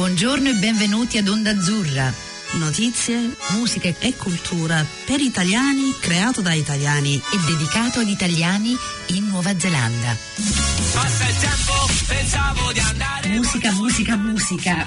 Buongiorno e benvenuti ad Onda Azzurra. Notizie, musica e cultura per italiani, creato da italiani e dedicato ad italiani in Nuova Zelanda. Passa il tempo, pensavo di andare. Musica, musica, musica.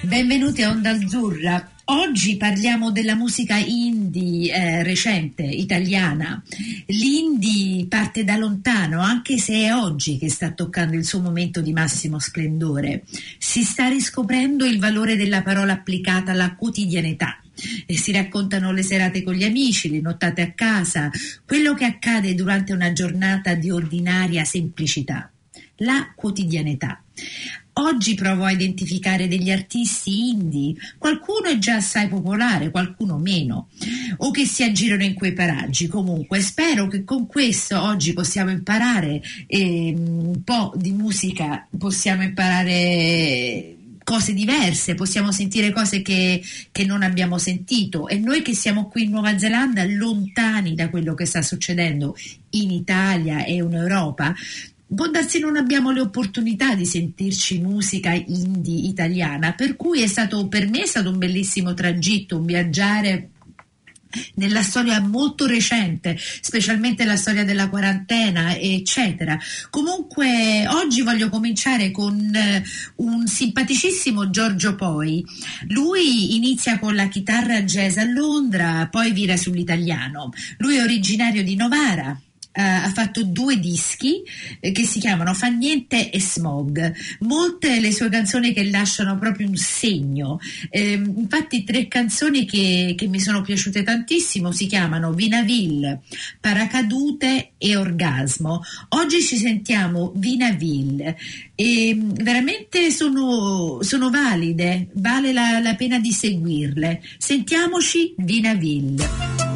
Benvenuti a Onda Azzurra. Oggi parliamo della musica indie eh, recente, italiana. L'indie parte da lontano, anche se è oggi che sta toccando il suo momento di massimo splendore. Si sta riscoprendo il valore della parola applicata alla quotidianità. E si raccontano le serate con gli amici, le nottate a casa, quello che accade durante una giornata di ordinaria semplicità. La quotidianità. Oggi provo a identificare degli artisti indie, qualcuno è già assai popolare, qualcuno meno, o che si aggirano in quei paraggi. Comunque spero che con questo oggi possiamo imparare eh, un po' di musica, possiamo imparare cose diverse, possiamo sentire cose che, che, non abbiamo sentito. E noi che siamo qui in Nuova Zelanda lontani da quello che sta succedendo in Italia e in Europa, può darsi non abbiamo le opportunità di sentirci musica indie italiana, per cui è stato per me è stato un bellissimo tragitto, un viaggiare nella storia molto recente, specialmente la storia della quarantena, eccetera. Comunque, oggi voglio cominciare con eh, un simpaticissimo Giorgio Poi. Lui inizia con la chitarra jazz a Londra, poi vira sull'italiano. Lui è originario di Novara Uh, ha fatto due dischi eh, che si chiamano Fa niente e Smog. Molte le sue canzoni che lasciano proprio un segno. Eh, infatti tre canzoni che, che, mi sono piaciute tantissimo si chiamano Vinaville, Paracadute e Orgasmo. Oggi ci sentiamo Vinaville e veramente sono, sono valide, vale la, la pena di seguirle. Sentiamoci Vinaville.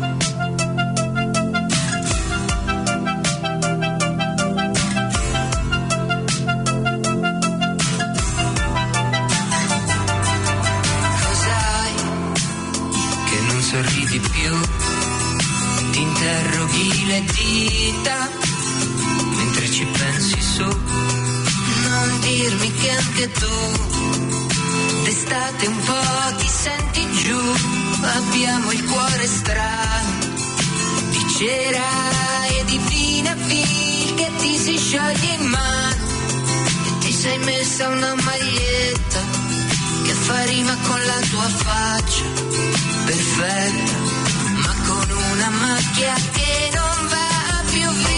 Anche tu. D'estate un po' ti senti giù, abbiamo il cuore strano. Di cera e di vinafil che ti si scioglie in mano. E ti sei messa una maglietta che fa rima con la tua faccia. Perfetta, ma con una macchia che non va più via.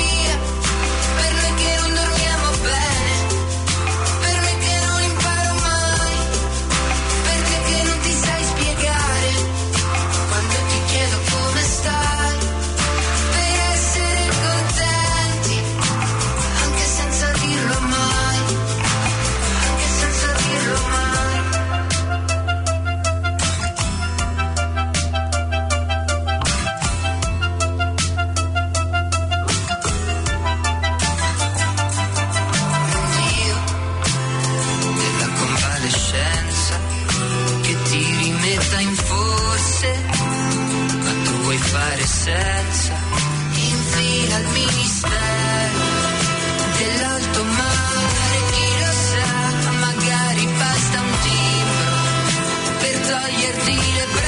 defeated.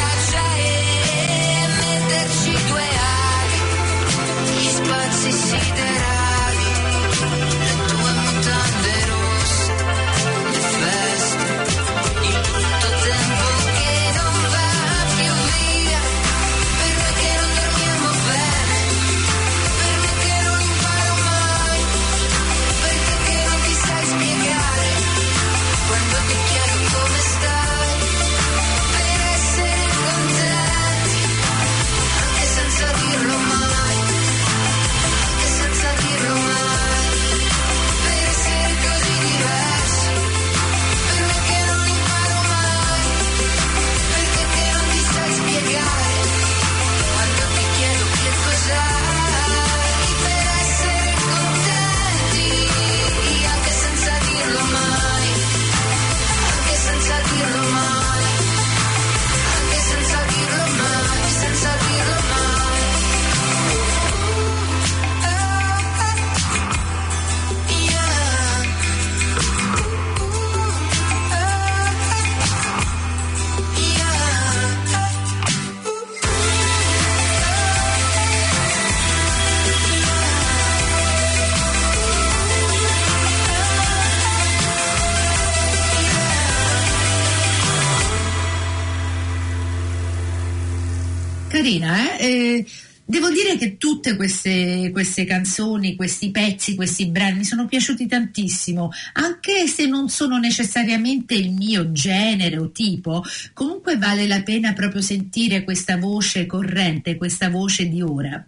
Carina, eh? Devo dire che tutte queste, queste, canzoni, questi pezzi, questi brani mi sono piaciuti tantissimo, anche se non sono necessariamente il mio genere o tipo, comunque vale la pena proprio sentire questa voce corrente, questa voce di ora.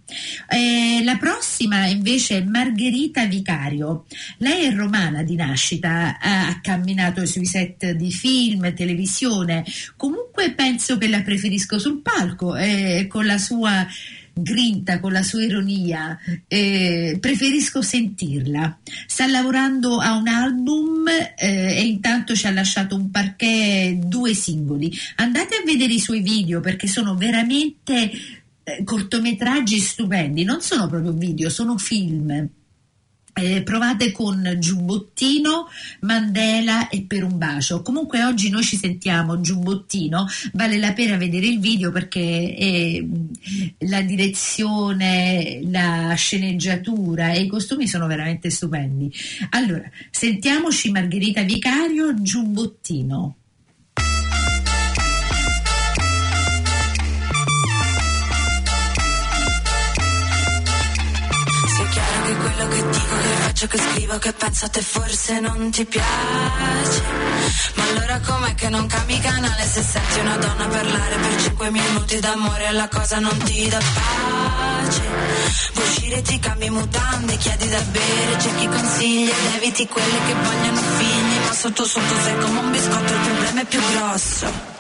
Eh, la prossima invece è Margherita Vicario. Lei è romana di nascita, ha camminato sui set di film, televisione, comunque penso che la preferisco sul palco, eh, con la sua grinta, con la sua ironia, eh, preferisco sentirla. Sta lavorando a un album eh, e intanto ci ha lasciato un parquet, due singoli. Andate a vedere i suoi video perché sono veramente eh, cortometraggi stupendi, non sono proprio video, sono film. Eh, provate con Giubbottino, Mandela e Per un bacio. Comunque oggi noi ci sentiamo Giubbottino, vale la pena vedere il video perché eh, la direzione, la sceneggiatura e i costumi sono veramente stupendi. Allora, sentiamoci Margherita Vicario, Giubbottino. Faccio, che scrivo, che penso a te forse non ti piace. Ma allora com'è che non cambi canale se senti una donna parlare per 5 minuti d'amore la cosa non ti dà pace? Vuoi uscire, ti cambi mutande, chiedi da bere, cerchi consigli ed eviti quelle che vogliono figli, ma sotto sotto sei come un biscotto, il problema è più grosso.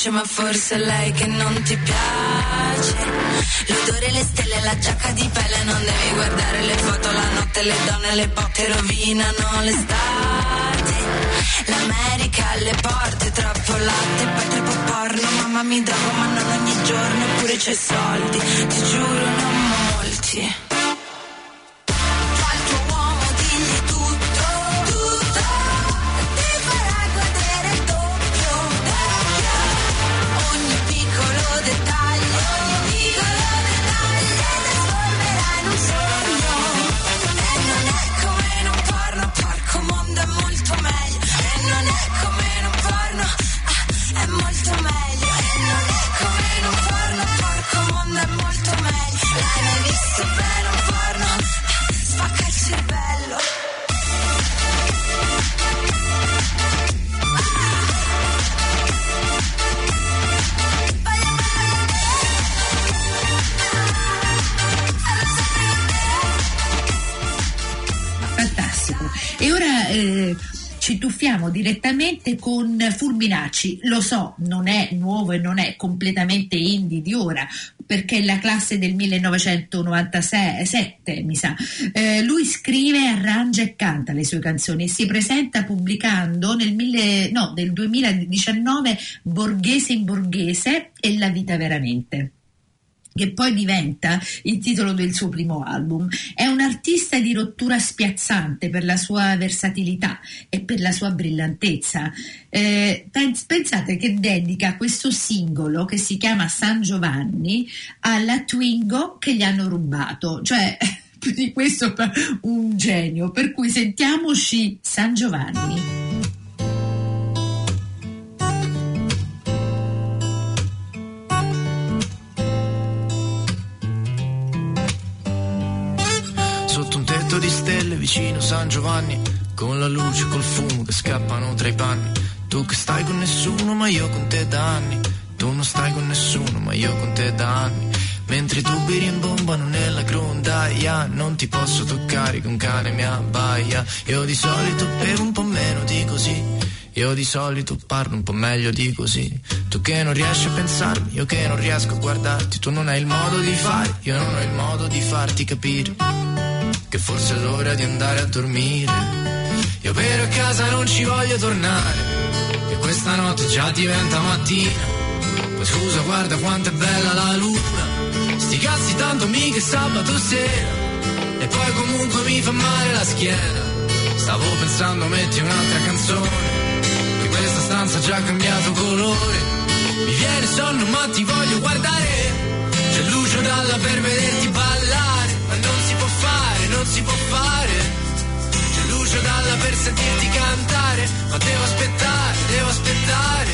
Luce ma forse è lei che non ti piace. L'odore, le stelle, la giacca di pelle Non devi guardare le foto, la notte, le donne, le botte rovinano l'estate. L'America alle porte, troppo latte, poi troppo porno Mamma mi drogo ma non ogni giorno, eppure c'è soldi Ti giuro non molti direttamente con Fulminacci. Lo so, non è nuovo e non è completamente indie di ora, perché è la classe del 1997, mi sa. Eh, lui scrive, arrangia e canta le sue canzoni e si presenta pubblicando nel, mille, no, nel 2019 Borghese in Borghese e La vita veramente che poi diventa il titolo del suo primo album. È un artista di rottura spiazzante per la sua versatilità e per la sua brillantezza. Eh, pensate che dedica questo singolo che si chiama San Giovanni alla Twingo che gli hanno rubato, cioè di questo un genio, per cui sentiamoci San Giovanni. Vicino San Giovanni, con la luce, col fumo che scappano tra i panni. Tu che stai con nessuno, ma io con te da anni. Tu non stai con nessuno, ma io con te da anni. Mentre i tubi rimbombano nella grondaia Non ti posso toccare che un cane mi abbaia Io di solito bevo un po' meno di così Io di solito parlo un po' meglio di così. Tu che non riesci a pensarmi, io che non riesco a guardarti. Tu non hai il modo di fare, io non ho il modo di farti capire. Che forse è l'ora di andare a dormire. Io per a casa non ci voglio tornare. E questa notte già diventa mattina. Poi scusa, guarda quanto è bella la luna. Sti cazzi tanto mica sabato sera. E poi comunque mi fa male la schiena. Stavo pensando metti un'altra canzone. Che questa stanza ha già cambiato colore. Mi viene sonno ma ti voglio guardare. C'è luce dalla per vederti ballare. Non si può fare. Luce dalla per sentirti cantare. Ma devo aspettare, devo aspettare.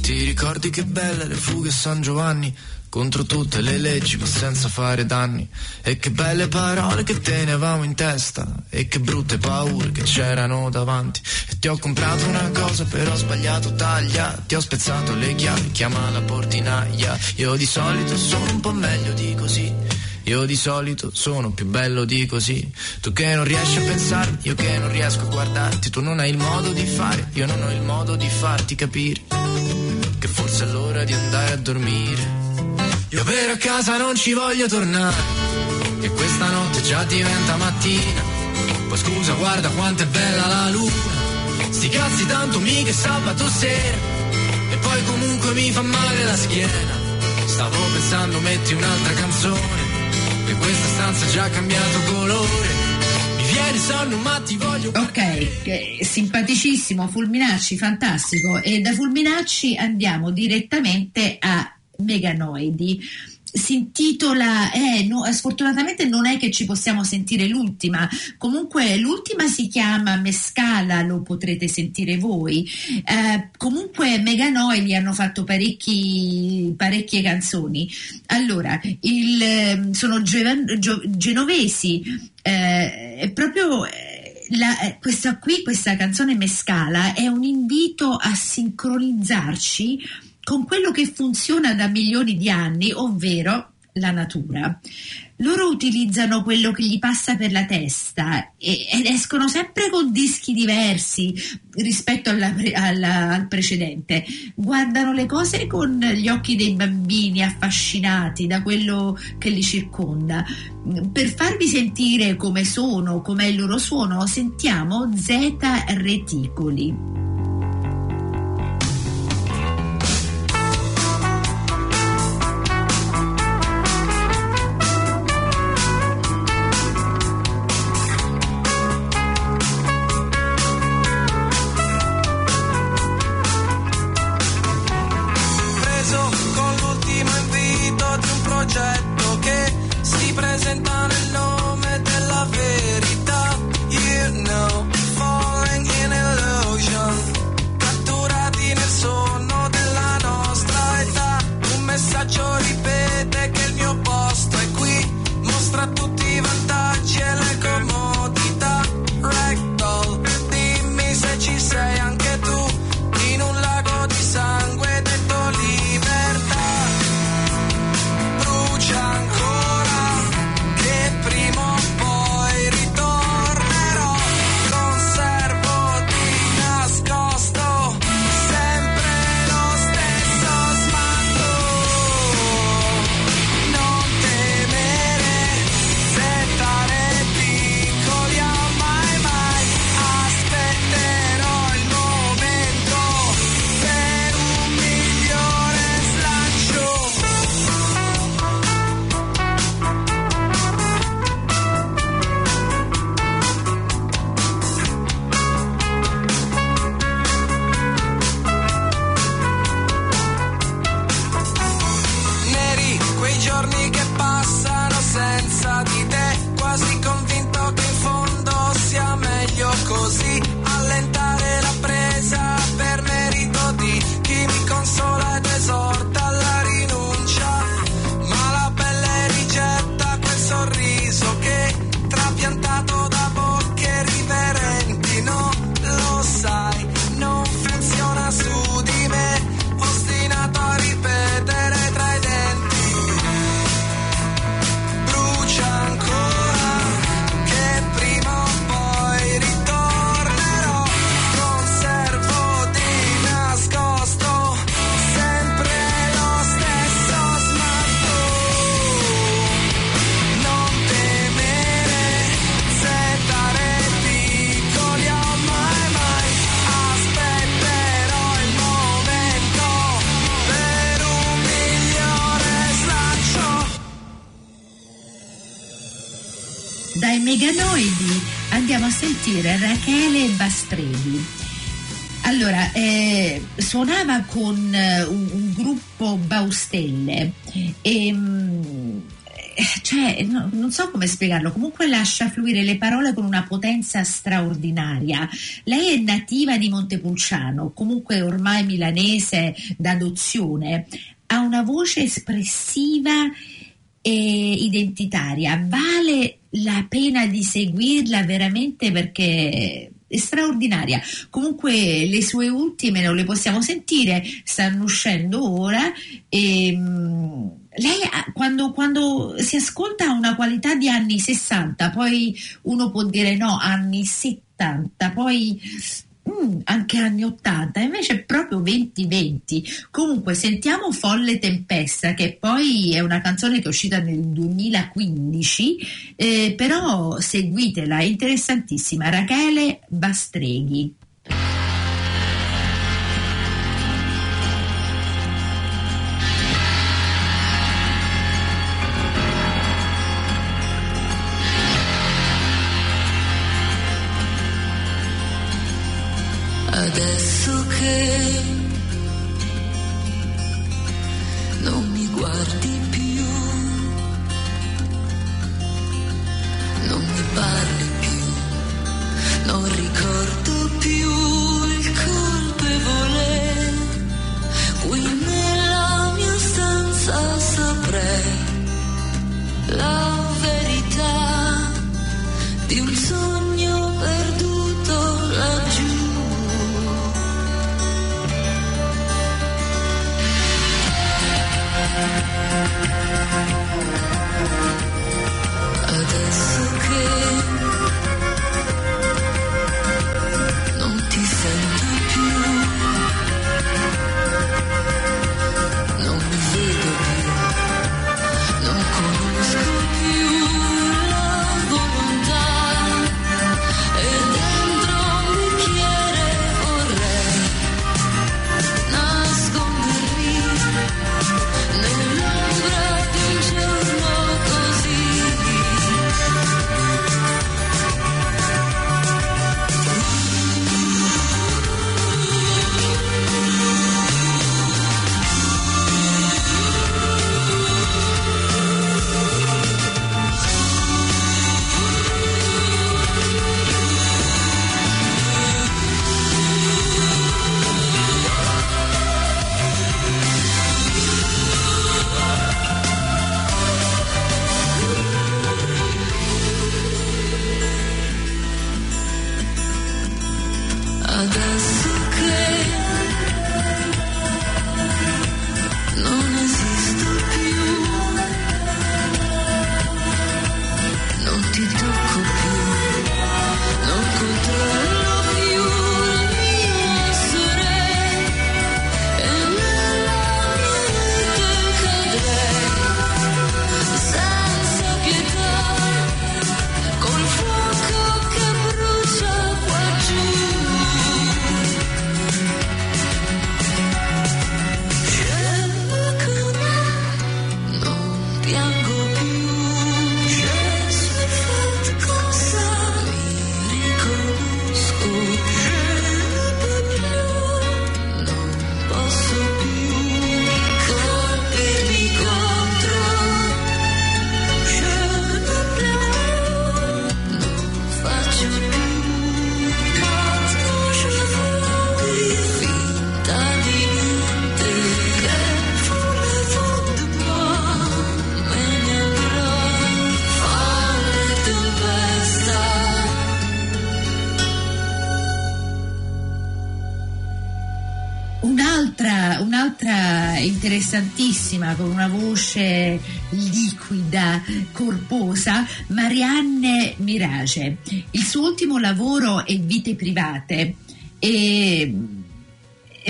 Ti ricordi che belle le fughe a San Giovanni? Contro tutte le leggi ma senza fare danni. E che belle parole che tenevamo in testa. E che brutte paure che c'erano davanti. E ti ho comprato una cosa però ho sbagliato taglia. Ti ho spezzato le chiavi, chiama la portinaia. Io di solito sono un po' meglio di così. Io di solito sono più bello di così. Tu che non riesci a pensarmi, io che non riesco a guardarti. Tu non hai il modo di fare, io non ho il modo di farti capire. Che forse è l'ora di andare a dormire. Io per a casa non ci voglio tornare. E questa notte già diventa mattina. Poi scusa, guarda quanto è bella la luna. Sti cazzi tanto mica sabato sera. E poi comunque mi fa male la schiena. Stavo pensando metti un'altra canzone. Che questa stanza ha già cambiato colore. Mi viene sonno ma ti voglio. Ok, simpaticissimo, Fulminacci, fantastico. E da Fulminacci andiamo direttamente a Meganoidi. Si intitola, eh, no, sfortunatamente non è che ci possiamo sentire l'ultima, comunque l'ultima si chiama Mescala, lo potrete sentire voi. Eh, comunque Meganoidi hanno fatto parecchi, parecchie canzoni. Allora, il, ehm, sono geo- gio- genovesi, eh, è proprio... eh, la- eh, questa qui, questa canzone Mescala, è un invito a sincronizzarci con quello che funziona da milioni di anni, ovvero la natura. Loro utilizzano quello che gli passa per la testa ed escono sempre con dischi diversi rispetto alla alla- al precedente. Guardano le cose con gli occhi dei bambini affascinati da quello che li circonda. Per farvi sentire come sono, com'è il loro suono, sentiamo Z Reticoli. Sentire Rachele Bastreghi. Allora, eh, suonava con eh, un, un gruppo Baustelle e mm, cioè, no, non so come spiegarlo, comunque lascia fluire le parole con una potenza straordinaria. Lei è nativa di Montepulciano, comunque ormai milanese d'adozione, ha una voce espressiva e identitaria. Vale la pena di seguirla veramente perché è straordinaria. Comunque le sue ultime non le possiamo sentire, stanno uscendo ora e mm, lei quando, quando si ascolta ha una qualità di anni 60, poi uno può dire no, anni 70, poi mm, anche anni 80, invece è proprio 2020. Comunque sentiamo Folle Tempesta, che poi è una canzone che è uscita nel 2015, eh, però seguitela, è interessantissima. Rachele Bastreghi. Adesso che non mi guardi interessantissima con una voce liquida, corposa, Marianne Mirage. Il suo ultimo lavoro è Vite private e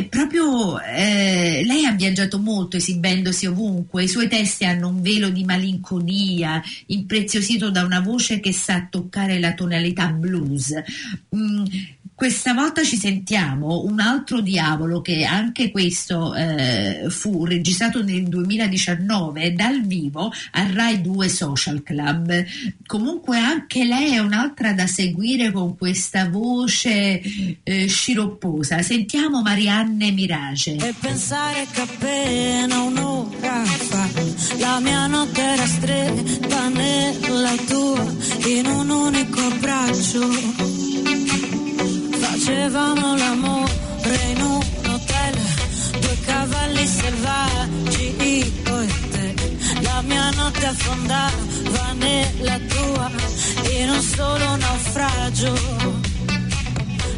proprio eh, lei ha viaggiato molto esibendosi ovunque, i suoi testi hanno un velo di malinconia, impreziosito da una voce che sa toccare la tonalità blues. Mm, questa volta ci sentiamo un altro diavolo che anche questo eh, fu registrato nel 2019 dal vivo al Rai 2 Social Club. Comunque anche lei è un'altra da seguire con questa voce eh, sciropposa. Sentiamo Marianne Mirage. E pensare che appena un'ora fa la mia notte era stretta nella tua in un unico abbraccio. Facevamo l'amore in un hotel, due cavalli selvaggi, io e te. La mia notte affondava nella tua in un solo naufragio.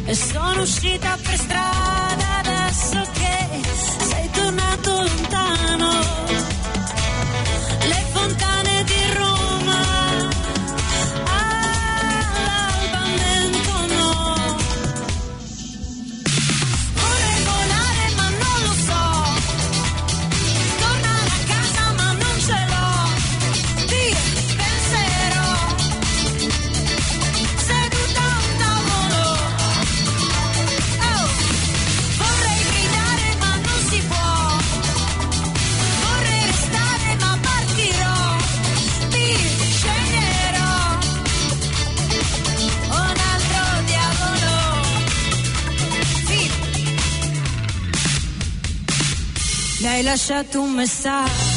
E sono uscita per strada adesso che sei tornato lontano. Lasciato un messaggio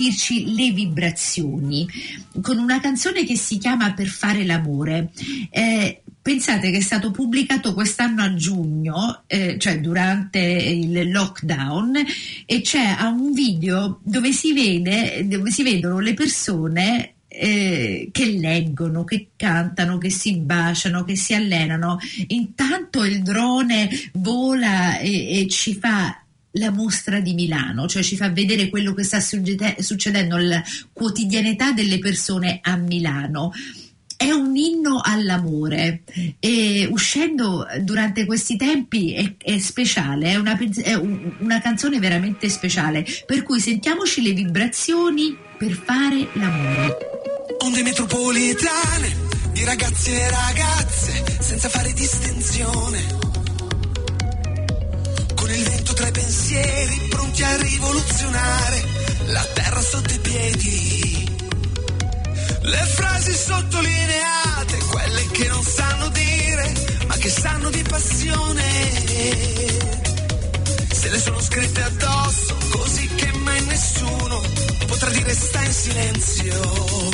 sentirci le vibrazioni con una canzone che si chiama Per fare l'amore. Eh, pensate che è stato pubblicato quest'anno a giugno, eh, cioè durante il lockdown, e c'è un video dove si, vede, dove si vedono le persone eh, che leggono, che cantano, che si baciano, che si allenano. Intanto il drone vola e, e ci fa la mostra di Milano, cioè ci fa vedere quello che sta succedendo alla quotidianità delle persone a Milano. È un inno all'amore e uscendo durante questi tempi è, è speciale, è, una, è un- una canzone veramente speciale, per cui sentiamoci le vibrazioni per fare l'amore. Onde metropolitane di ragazzi e ragazze senza fare distinzione. Pensieri pronti a rivoluzionare la terra sotto i piedi. Le frasi sottolineate, quelle che non sanno dire, ma che sanno di passione. Se le sono scritte addosso, così che mai nessuno potrà dire sta in silenzio.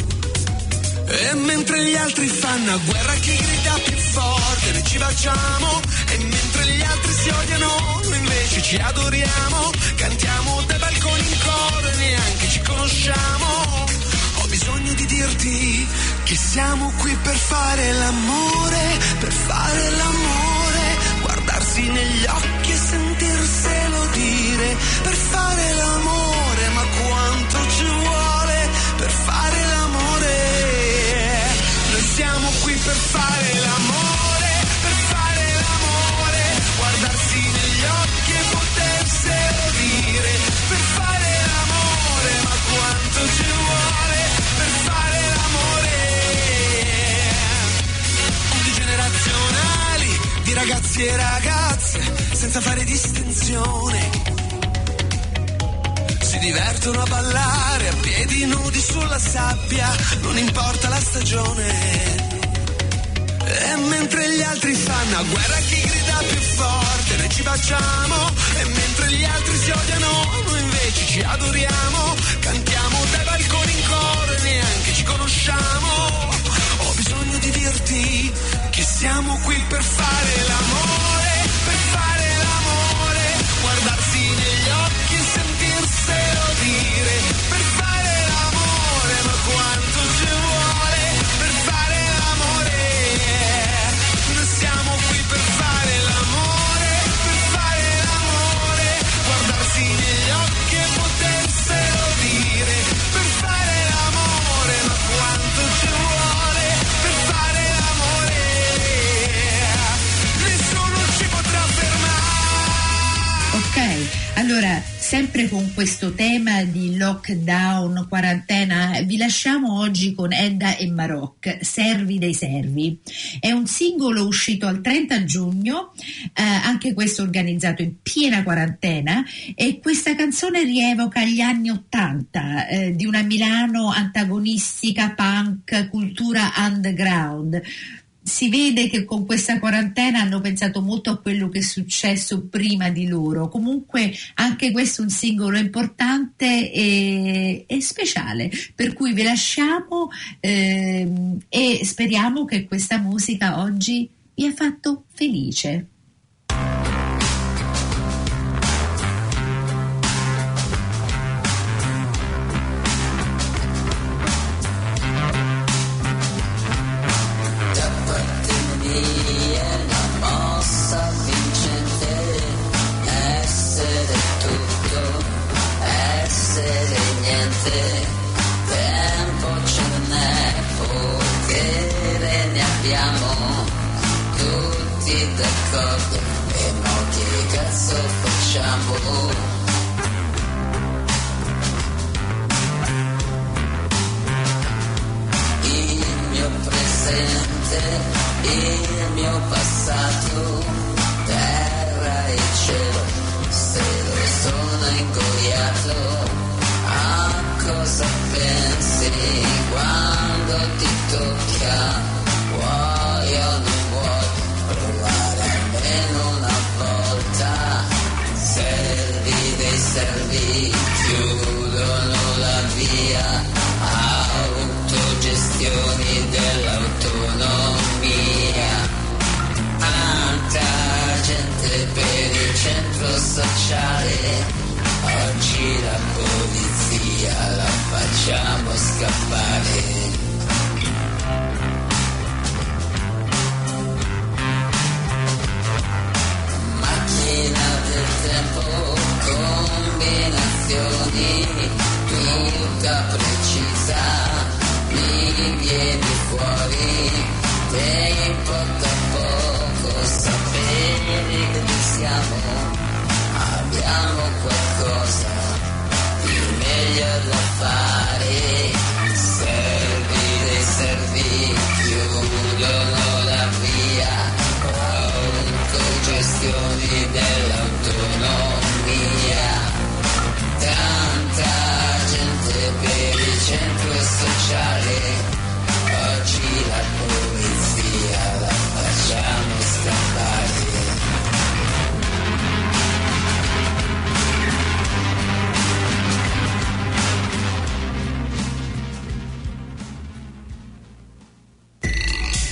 E mentre gli altri fanno a guerra chi grida più forte, noi ci baciamo. E mentre gli altri si odiano, invece ci adoriamo. Cantiamo dai balconi in coro e neanche ci conosciamo. Ho bisogno di dirti che siamo qui per fare l'amore, per fare l'amore. Ragazzi e ragazze, senza fare distinzione. Si divertono a ballare a piedi nudi sulla sabbia, non importa la stagione. E mentre gli altri fanno a guerra chi grida più forte, noi ci baciamo. E mentre gli altri si odiano, noi invece ci adoriamo. Cantiamo dai balconi in coro e neanche ci conosciamo. Ho bisogno di dirti che siamo qui per fare l'amore, sempre con questo tema di lockdown, quarantena, vi lasciamo oggi con Edda e Maroc, Servi dei Servi. È un singolo uscito al 30 giugno, eh, anche questo organizzato in piena quarantena e questa canzone rievoca gli anni 80 eh, di una Milano antagonistica, punk, cultura underground si vede che con questa quarantena hanno pensato molto a quello che è successo prima di loro. Comunque anche questo è un singolo importante e, e speciale, per cui vi lasciamo ehm, e speriamo che questa musica oggi vi ha fatto felice. milioni tutta precisa mi vieni fuori te importa poco sapere che siamo abbiamo qualcosa